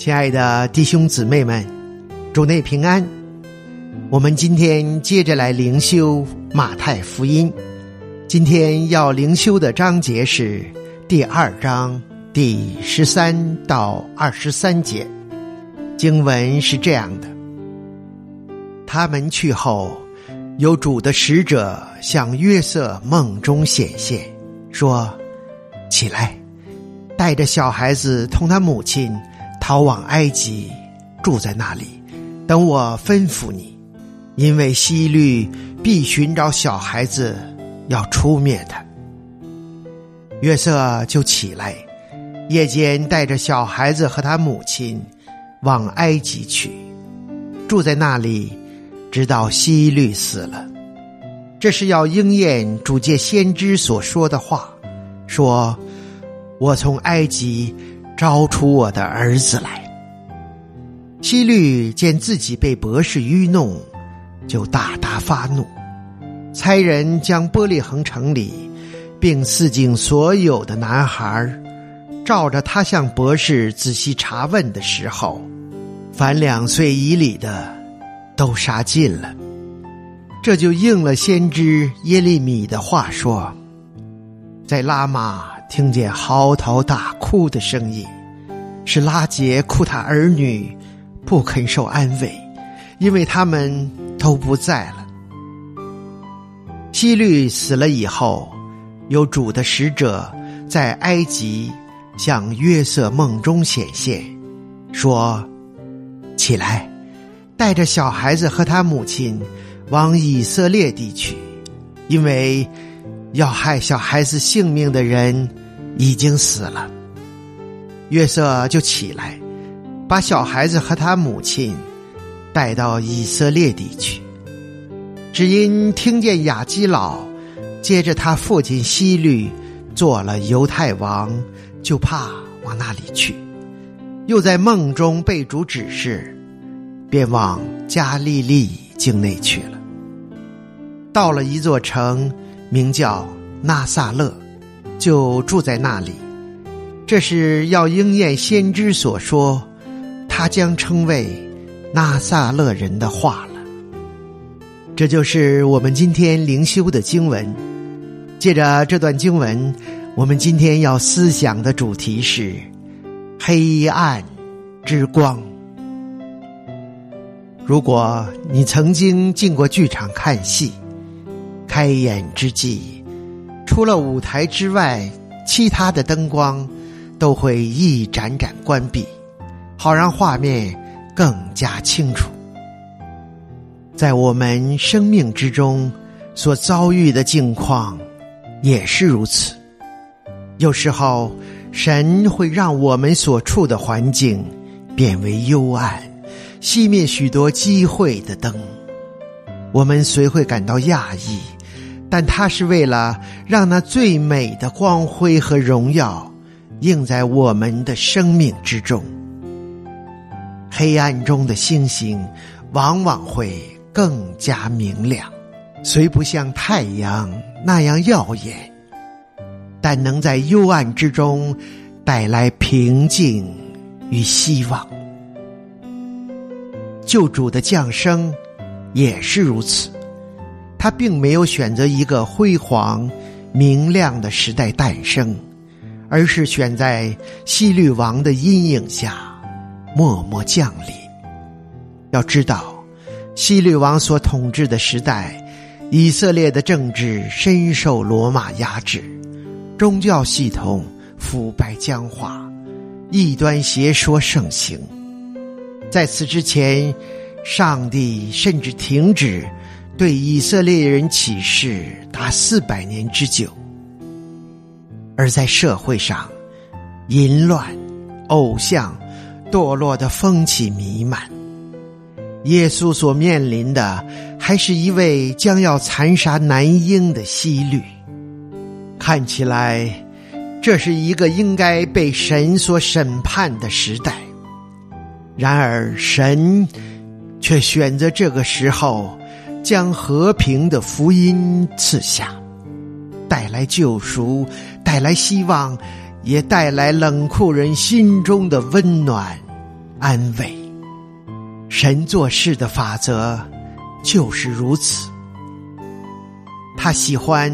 亲爱的弟兄姊妹们，主内平安。我们今天接着来灵修马太福音。今天要灵修的章节是第二章第十三到二十三节。经文是这样的：他们去后，有主的使者向约瑟梦中显现，说：“起来，带着小孩子同他母亲。”逃往埃及，住在那里，等我吩咐你，因为西律必寻找小孩子，要出灭他。约瑟就起来，夜间带着小孩子和他母亲往埃及去，住在那里，直到西律死了。这是要应验主借先知所说的话，说：“我从埃及。”招出我的儿子来。希律见自己被博士愚弄，就大大发怒，差人将玻璃横城里，并四境所有的男孩，照着他向博士仔细查问的时候，凡两岁以里的，都杀尽了。这就应了先知耶利米的话说，在拉玛。听见嚎啕大哭的声音，是拉杰哭他儿女不肯受安慰，因为他们都不在了。希律死了以后，有主的使者在埃及向约瑟梦中显现，说：“起来，带着小孩子和他母亲往以色列地去，因为要害小孩子性命的人。”已经死了，约瑟就起来，把小孩子和他母亲带到以色列地去。只因听见雅基老接着他父亲希律做了犹太王，就怕往那里去。又在梦中被主指示，便往加利利境内去了。到了一座城，名叫纳萨勒。就住在那里，这是要应验先知所说，他将称为纳萨勒人的话了。这就是我们今天灵修的经文。借着这段经文，我们今天要思想的主题是黑暗之光。如果你曾经进过剧场看戏，开演之际。除了舞台之外，其他的灯光都会一盏盏关闭，好让画面更加清楚。在我们生命之中所遭遇的境况也是如此。有时候，神会让我们所处的环境变为幽暗，熄灭许多机会的灯，我们虽会感到讶异。但它是为了让那最美的光辉和荣耀映在我们的生命之中。黑暗中的星星往往会更加明亮，虽不像太阳那样耀眼，但能在幽暗之中带来平静与希望。救主的降生也是如此。他并没有选择一个辉煌、明亮的时代诞生，而是选在希律王的阴影下默默降临。要知道，希律王所统治的时代，以色列的政治深受罗马压制，宗教系统腐败僵化，异端邪说盛行。在此之前，上帝甚至停止。对以色列人起誓达四百年之久，而在社会上，淫乱、偶像、堕落的风气弥漫。耶稣所面临的，还是一位将要残杀男婴的希律。看起来，这是一个应该被神所审判的时代。然而，神却选择这个时候。将和平的福音赐下，带来救赎，带来希望，也带来冷酷人心中的温暖安慰。神做事的法则就是如此。他喜欢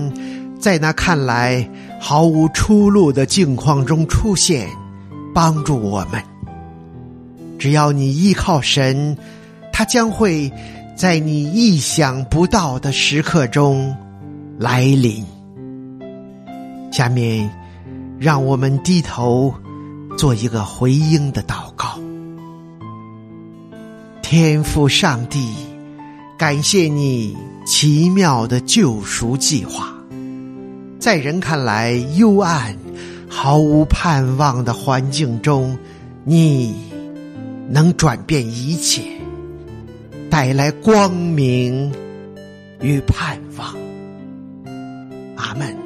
在那看来毫无出路的境况中出现，帮助我们。只要你依靠神，他将会在你意想不到的时刻中来临。下面，让我们低头做一个回应的祷告。天父上帝，感谢你奇妙的救赎计划，在人看来幽暗、毫无盼望的环境中，你能转变一切，带来光明与盼望。阿门。